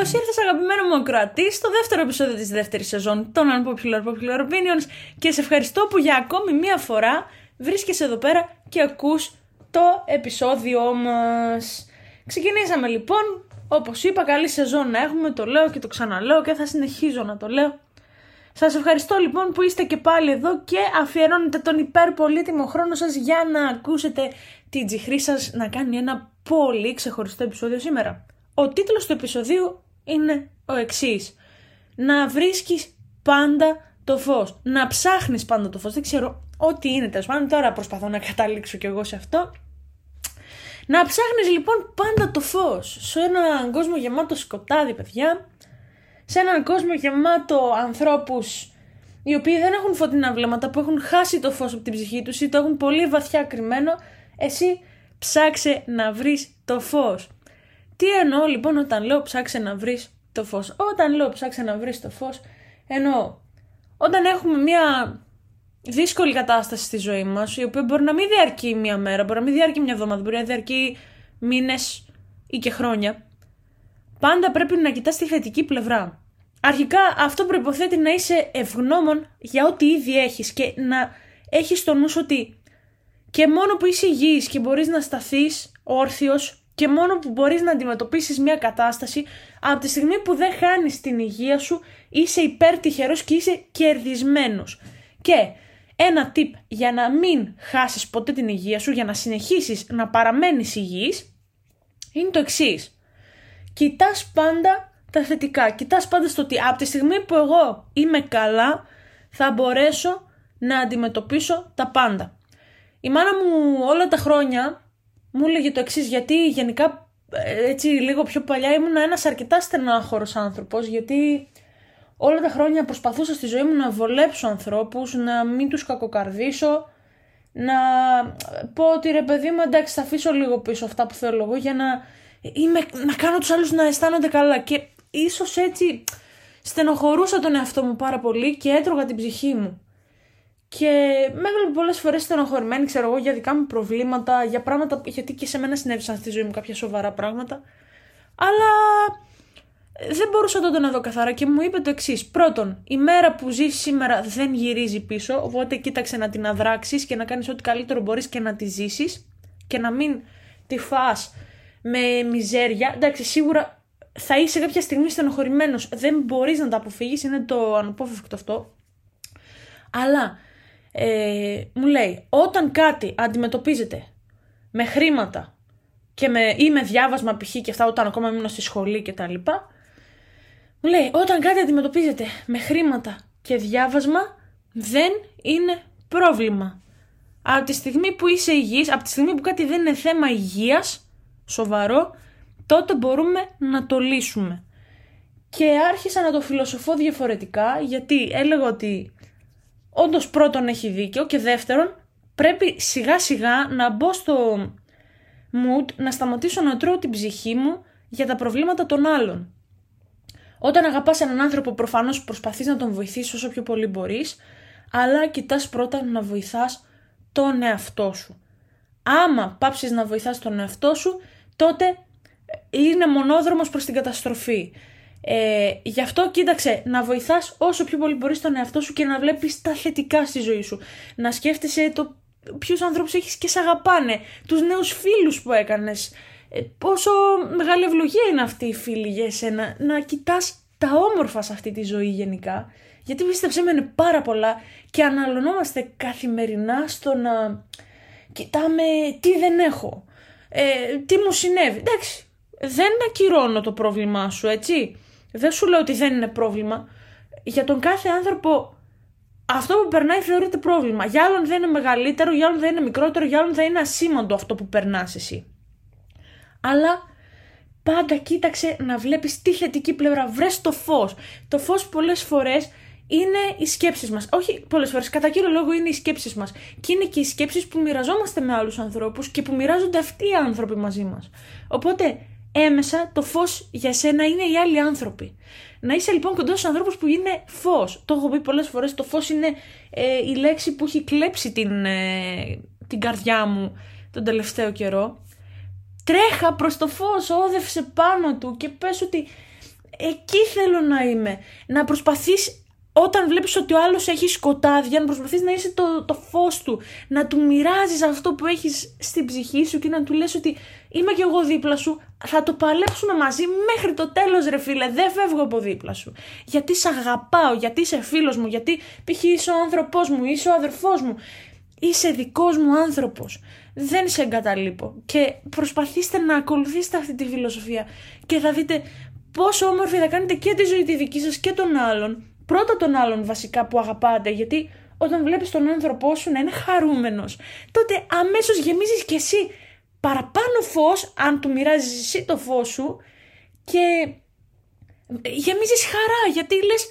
Καλώς ήρθες αγαπημένο μου ακροατή στο δεύτερο επεισόδιο της δεύτερης σεζόν των Unpopular Popular Opinions και σε ευχαριστώ που για ακόμη μία φορά βρίσκεσαι εδώ πέρα και ακούς το επεισόδιό μας. Ξεκινήσαμε λοιπόν, όπως είπα καλή σεζόν να έχουμε, το λέω και το ξαναλέω και θα συνεχίζω να το λέω. Σας ευχαριστώ λοιπόν που είστε και πάλι εδώ και αφιερώνετε τον υπερπολίτιμο χρόνο σας για να ακούσετε την τζιχρή σας να κάνει ένα πολύ ξεχωριστό επεισόδιο σήμερα. Ο τίτλος του επεισοδίου είναι ο εξής. Να βρίσκεις πάντα το φως. Να ψάχνεις πάντα το φως. Δεν ξέρω ό,τι είναι τέλος πάντων. Τώρα προσπαθώ να καταλήξω κι εγώ σε αυτό. Να ψάχνεις λοιπόν πάντα το φως. Σε έναν κόσμο γεμάτο σκοτάδι παιδιά. Σε έναν κόσμο γεμάτο ανθρώπους οι οποίοι δεν έχουν φωτεινά βλέμματα, που έχουν χάσει το φως από την ψυχή τους ή το έχουν πολύ βαθιά κρυμμένο, εσύ ψάξε να βρεις το φως. Τι εννοώ λοιπόν όταν λέω ψάξε να βρεις το φως. Όταν λέω ψάξε να βρεις το φως, εννοώ όταν έχουμε μια δύσκολη κατάσταση στη ζωή μας, η οποία μπορεί να μην διαρκεί μια μέρα, μπορεί να μην διαρκεί μια εβδομάδα, μπορεί να διαρκεί μήνες ή και χρόνια, πάντα πρέπει να κοιτάς τη θετική πλευρά. Αρχικά αυτό προϋποθέτει να είσαι ευγνώμων για ό,τι ήδη έχεις και να έχεις στο νου ότι και μόνο που είσαι υγιής και μπορείς να σταθείς όρθιος και μόνο που μπορείς να αντιμετωπίσεις μια κατάσταση από τη στιγμή που δεν χάνεις την υγεία σου είσαι υπερτυχερός και είσαι κερδισμένος. Και ένα tip για να μην χάσεις ποτέ την υγεία σου, για να συνεχίσεις να παραμένεις υγιής, είναι το εξής. Κοιτάς πάντα τα θετικά. Κοιτάς πάντα στο ότι από τη στιγμή που εγώ είμαι καλά θα μπορέσω να αντιμετωπίσω τα πάντα. Η μάνα μου όλα τα χρόνια μου έλεγε το εξής, γιατί γενικά ε, έτσι λίγο πιο παλιά ήμουν ένας αρκετά στενάχωρος άνθρωπος, γιατί όλα τα χρόνια προσπαθούσα στη ζωή μου να βολέψω ανθρώπους, να μην τους κακοκαρδίσω, να πω ότι ρε παιδί μου εντάξει θα αφήσω λίγο πίσω αυτά που θέλω εγώ για να, είμαι, να κάνω τους άλλους να αισθάνονται καλά και ίσως έτσι στενοχωρούσα τον εαυτό μου πάρα πολύ και έτρωγα την ψυχή μου. Και με έβλεπε πολλές φορές στενοχωρημένη, ξέρω εγώ, για δικά μου προβλήματα, για πράγματα. Γιατί και σε μένα συνέβησαν στη ζωή μου κάποια σοβαρά πράγματα. Αλλά δεν μπορούσα τότε να δω καθαρά και μου είπε το εξής. Πρώτον, η μέρα που ζεις σήμερα δεν γυρίζει πίσω, οπότε κοίταξε να την αδράξεις και να κάνεις ό,τι καλύτερο μπορείς και να τη ζήσεις και να μην τη φά με μιζέρια. Εντάξει, σίγουρα θα είσαι κάποια στιγμή στενοχωρημένος. Δεν μπορείς να τα αποφύγεις, είναι το αναπόφευκτο αυτό. Αλλά ε, μου λέει όταν κάτι αντιμετωπίζεται με χρήματα και με, ή με διάβασμα π.χ. και αυτά όταν ακόμα ήμουν στη σχολή και τα λοιπά μου λέει όταν κάτι αντιμετωπίζεται με χρήματα και διάβασμα δεν είναι πρόβλημα. Από τη στιγμή που είσαι υγιής, από τη στιγμή που κάτι δεν είναι θέμα υγείας, σοβαρό, τότε μπορούμε να το λύσουμε. Και άρχισα να το φιλοσοφώ διαφορετικά γιατί έλεγα ότι όντως πρώτον έχει δίκιο και δεύτερον πρέπει σιγά σιγά να μπω στο mood να σταματήσω να τρώω την ψυχή μου για τα προβλήματα των άλλων. Όταν αγαπάς έναν άνθρωπο προφανώς προσπαθείς να τον βοηθήσεις όσο πιο πολύ μπορείς, αλλά κοιτάς πρώτα να βοηθάς τον εαυτό σου. Άμα πάψεις να βοηθάς τον εαυτό σου, τότε είναι μονόδρομος προς την καταστροφή. Ε, γι' αυτό κοίταξε να βοηθάς όσο πιο πολύ μπορείς τον εαυτό σου και να βλέπεις τα θετικά στη ζωή σου. Να σκέφτεσαι το ποιους ανθρώπους έχεις και σε αγαπάνε, τους νέους φίλους που έκανες. Ε, πόσο μεγάλη ευλογία είναι αυτή η φίλη για εσένα. Να κοιτάς τα όμορφα σε αυτή τη ζωή γενικά. Γιατί πίστεψέ με είναι πάρα πολλά και αναλωνόμαστε καθημερινά στο να κοιτάμε τι δεν έχω. Ε, τι μου συνέβη. Εντάξει, δεν ακυρώνω το πρόβλημά σου, έτσι. Δεν σου λέω ότι δεν είναι πρόβλημα. Για τον κάθε άνθρωπο αυτό που περνάει θεωρείται πρόβλημα. Για άλλον δεν είναι μεγαλύτερο, για άλλον δεν είναι μικρότερο, για άλλον δεν είναι ασήμαντο αυτό που περνάς εσύ. Αλλά πάντα κοίταξε να βλέπεις τη θετική πλευρά. Βρες το φως. Το φως πολλές φορές είναι οι σκέψεις μας. Όχι πολλές φορές, κατά κύριο λόγο είναι οι σκέψεις μας. Και είναι και οι σκέψεις που μοιραζόμαστε με άλλους ανθρώπους και που μοιράζονται αυτοί οι άνθρωποι μαζί μας. Οπότε έμεσα το φως για σένα είναι οι άλλοι άνθρωποι. Να είσαι λοιπόν κοντά στους ανθρώπους που είναι φως. Το έχω πει πολλές φορές. Το φως είναι ε, η λέξη που έχει κλέψει την, ε, την καρδιά μου τον τελευταίο καιρό. Τρέχα προς το φως, όδευσε πάνω του και πες ότι εκεί θέλω να είμαι. Να προσπαθείς όταν βλέπεις ότι ο άλλος έχει σκοτάδια, να προσπαθείς να είσαι το, το φως του, να του μοιράζεις αυτό που έχεις στην ψυχή σου και να του λες ότι είμαι και εγώ δίπλα σου, θα το παλέψουμε μαζί μέχρι το τέλος ρε φίλε, δεν φεύγω από δίπλα σου. Γιατί σε αγαπάω, γιατί είσαι φίλος μου, γιατί π.χ. είσαι ο άνθρωπός μου, είσαι ο αδερφός μου, είσαι δικός μου άνθρωπος. Δεν σε εγκαταλείπω. Και προσπαθήστε να ακολουθήσετε αυτή τη φιλοσοφία και θα δείτε πόσο όμορφη θα κάνετε και τη ζωή τη δική σας και των άλλων πρώτα τον άλλον βασικά που αγαπάτε, γιατί όταν βλέπεις τον άνθρωπό σου να είναι χαρούμενος, τότε αμέσως γεμίζεις κι εσύ παραπάνω φως, αν του μοιράζεις εσύ το φως σου και γεμίζεις χαρά, γιατί λες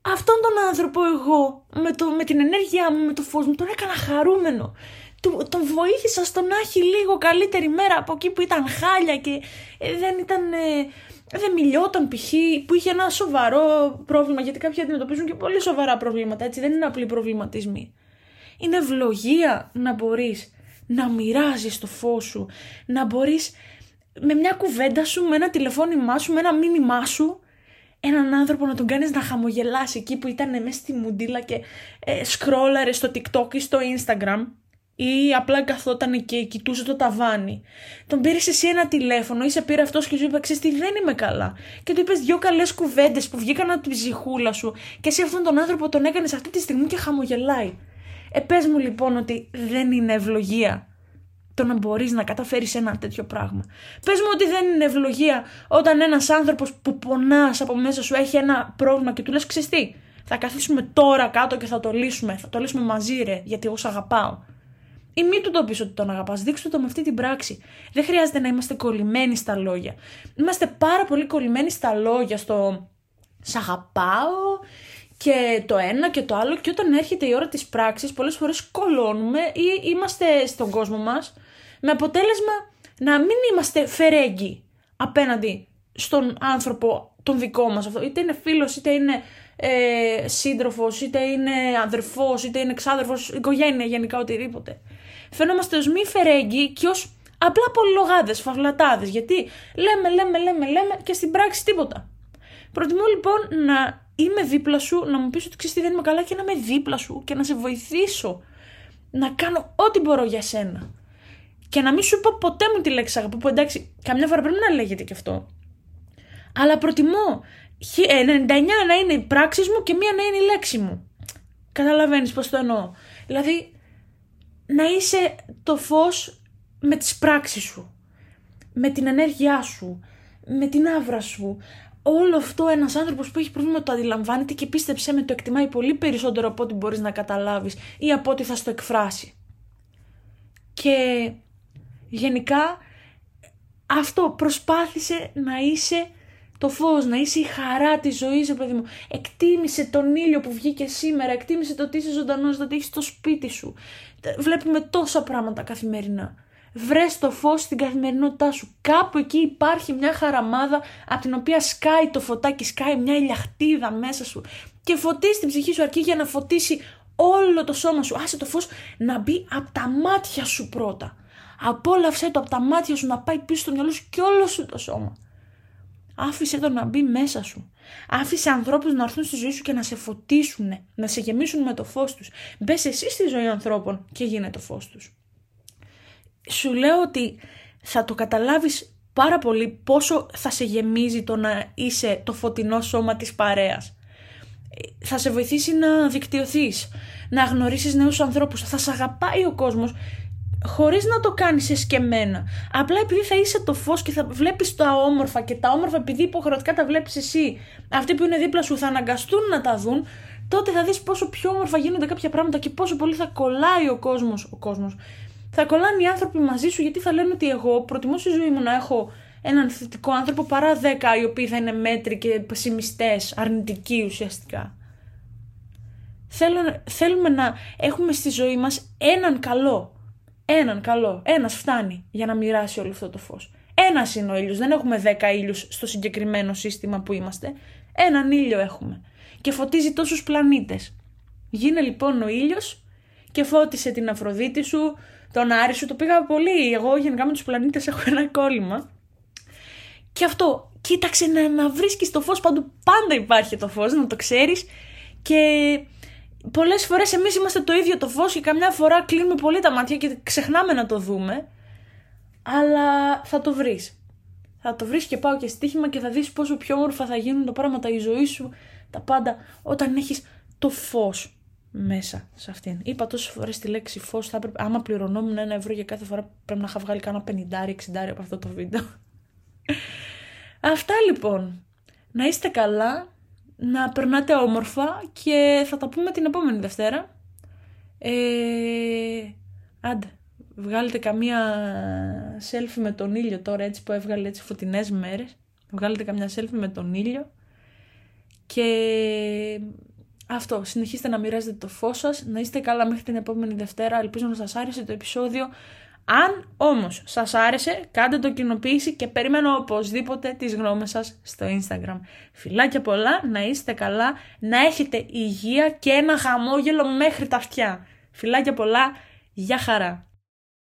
αυτόν τον άνθρωπο εγώ με, το, με την ενέργειά μου, με το φως μου, τον έκανα χαρούμενο. Του, τον βοήθησα στο να έχει λίγο καλύτερη μέρα από εκεί που ήταν χάλια και ε, δεν ήταν... Ε, δεν μιλιόταν π.χ. που είχε ένα σοβαρό πρόβλημα, γιατί κάποιοι αντιμετωπίζουν και πολύ σοβαρά προβλήματα, έτσι δεν είναι απλοί προβληματισμοί. Είναι ευλογία να μπορείς να μοιράζεις το φως σου, να μπορείς με μια κουβέντα σου, με ένα τηλεφώνημά σου, με ένα μήνυμά σου, έναν άνθρωπο να τον κάνεις να χαμογελάσει εκεί που ήταν μέσα στη μουντίλα και ε, σκρόλαρες στο TikTok ή στο Instagram ή απλά καθόταν και κοιτούσε το ταβάνι. Τον πήρες εσύ ένα τηλέφωνο ή σε πήρε αυτός και σου είπε: Ξέρεις τι, δεν είμαι καλά. Και του είπες δύο καλές κουβέντες που βγήκαν από τη ψυχούλα σου και εσύ αυτόν τον άνθρωπο τον έκανες αυτή τη στιγμή και χαμογελάει. Ε, πες μου λοιπόν ότι δεν είναι ευλογία το να μπορείς να καταφέρεις ένα τέτοιο πράγμα. Πες μου ότι δεν είναι ευλογία όταν ένας άνθρωπος που πονάς από μέσα σου έχει ένα πρόβλημα και του λες: Ξεστή, θα καθίσουμε τώρα κάτω και θα το λύσουμε. Θα το λύσουμε μαζί, ρε, γιατί εγώ σ' αγαπάω. Ή μην του το πεις ότι τον αγαπάς. Δείξτε το με αυτή την πράξη. Δεν χρειάζεται να είμαστε κολλημένοι στα λόγια. Είμαστε πάρα πολύ κολλημένοι στα λόγια, στο Σ' αγαπάω και το ένα και το άλλο. Και όταν έρχεται η ώρα της πράξης, πολλές φορές κολώνουμε ή είμαστε στον κόσμο μας με αποτέλεσμα να μην είμαστε φερέγγοι απέναντι στον άνθρωπο τον δικό μας αυτό. Είτε είναι φίλος, είτε είναι ε, σύντροφος, είτε είναι αδερφός, είτε είναι ξάδερφος, οικογένεια γενικά οτιδήποτε φαινόμαστε ως μη φερέγγοι και ως απλά πολυλογάδες, φαυλατάδε. Γιατί λέμε, λέμε, λέμε, λέμε και στην πράξη τίποτα. Προτιμώ λοιπόν να είμαι δίπλα σου, να μου πεις ότι ξέρεις τι δεν είμαι καλά και να είμαι δίπλα σου και να σε βοηθήσω να κάνω ό,τι μπορώ για σένα. Και να μην σου πω ποτέ μου τη λέξη αγαπώ, που εντάξει, καμιά φορά πρέπει να λέγεται και αυτό. Αλλά προτιμώ 99 να είναι οι πράξεις μου και μία να είναι η λέξη μου. Καταλαβαίνεις πώς το εννοώ. Δηλαδή, να είσαι το φως με τις πράξεις σου, με την ενέργειά σου, με την άβρα σου. Όλο αυτό ένας άνθρωπος που έχει πρόβλημα το αντιλαμβάνεται και πίστεψέ με το εκτιμάει πολύ περισσότερο από ό,τι μπορείς να καταλάβεις ή από ό,τι θα στο εκφράσει. Και γενικά αυτό προσπάθησε να είσαι το φως, να είσαι η χαρά της ζωής, παιδί μου. Εκτίμησε τον ήλιο που βγήκε σήμερα, εκτίμησε το ότι είσαι ζωντανός, το ότι έχεις το σπίτι σου. Βλέπουμε τόσα πράγματα καθημερινά. Βρες το φως στην καθημερινότητά σου. Κάπου εκεί υπάρχει μια χαραμάδα από την οποία σκάει το φωτάκι, σκάει μια ηλιαχτίδα μέσα σου και φωτίζει την ψυχή σου αρκεί για να φωτίσει όλο το σώμα σου. Άσε το φως να μπει από τα μάτια σου πρώτα. Απόλαυσέ το από τα μάτια σου να πάει πίσω στο μυαλό σου και όλο σου το σώμα. Άφησε το να μπει μέσα σου. Άφησε ανθρώπους να έρθουν στη ζωή σου και να σε φωτίσουν, να σε γεμίσουν με το φως τους. Μπες εσύ στη ζωή ανθρώπων και γίνε το φως τους. Σου λέω ότι θα το καταλάβεις πάρα πολύ πόσο θα σε γεμίζει το να είσαι το φωτεινό σώμα της παρέας. Θα σε βοηθήσει να δικτυωθείς, να γνωρίσεις νέους ανθρώπους, θα σε αγαπάει ο κόσμος χωρίς να το κάνεις εσκεμμένα. Απλά επειδή θα είσαι το φως και θα βλέπεις τα όμορφα και τα όμορφα επειδή υποχρεωτικά τα βλέπεις εσύ, αυτοί που είναι δίπλα σου θα αναγκαστούν να τα δουν, τότε θα δεις πόσο πιο όμορφα γίνονται κάποια πράγματα και πόσο πολύ θα κολλάει ο κόσμος. Ο κόσμος. Θα κολλάνε οι άνθρωποι μαζί σου γιατί θα λένε ότι εγώ προτιμώ στη ζωή μου να έχω έναν θετικό άνθρωπο παρά δέκα οι οποίοι θα είναι μέτροι και πεσημιστές, αρνητικοί ουσιαστικά. θέλουμε να έχουμε στη ζωή μας έναν καλό. Έναν καλό. Ένας φτάνει για να μοιράσει όλο αυτό το φως. Ένας είναι ο ήλιος. Δεν έχουμε δέκα ήλιους στο συγκεκριμένο σύστημα που είμαστε. Έναν ήλιο έχουμε. Και φωτίζει τόσους πλανήτες. Γίνε λοιπόν ο ήλιος και φώτισε την Αφροδίτη σου, τον Άρη σου. Το πήγα πολύ. Εγώ γενικά με τους πλανήτες έχω ένα κόλλημα. Και αυτό, κοίταξε να, να βρίσκεις το φως παντού. Πάντα υπάρχει το φως, να το ξέρεις. Και πολλές φορές εμείς είμαστε το ίδιο το φως και καμιά φορά κλείνουμε πολύ τα μάτια και ξεχνάμε να το δούμε. Αλλά θα το βρεις. Θα το βρεις και πάω και στοίχημα και θα δεις πόσο πιο όμορφα θα γίνουν τα πράγματα, η ζωή σου, τα πάντα, όταν έχεις το φως μέσα σε αυτήν. Είπα τόσες φορές τη λέξη φως. Θα έπρεπε, άμα πληρωνόμουν ένα ευρώ για κάθε φορά, πρέπει να είχα βγάλει κάνα 50-60 από αυτό το βίντεο. Αυτά λοιπόν. Να είστε καλά, να περνάτε όμορφα και θα τα πούμε την επόμενη Δευτέρα. Ε, άντε, βγάλετε καμία selfie με τον ήλιο τώρα έτσι που έβγαλε έτσι φωτεινές μέρες. Βγάλετε καμιά selfie με τον ήλιο και αυτό, συνεχίστε να μοιράζετε το φως σας, να είστε καλά μέχρι την επόμενη Δευτέρα, ελπίζω να σας άρεσε το επεισόδιο. Αν όμως σας άρεσε, κάντε το κοινοποίηση και περιμένω οπωσδήποτε τις γνώμες σας στο Instagram. Φιλάκια πολλά, να είστε καλά, να έχετε υγεία και ένα χαμόγελο μέχρι τα αυτιά. Φιλάκια πολλά, για χαρά!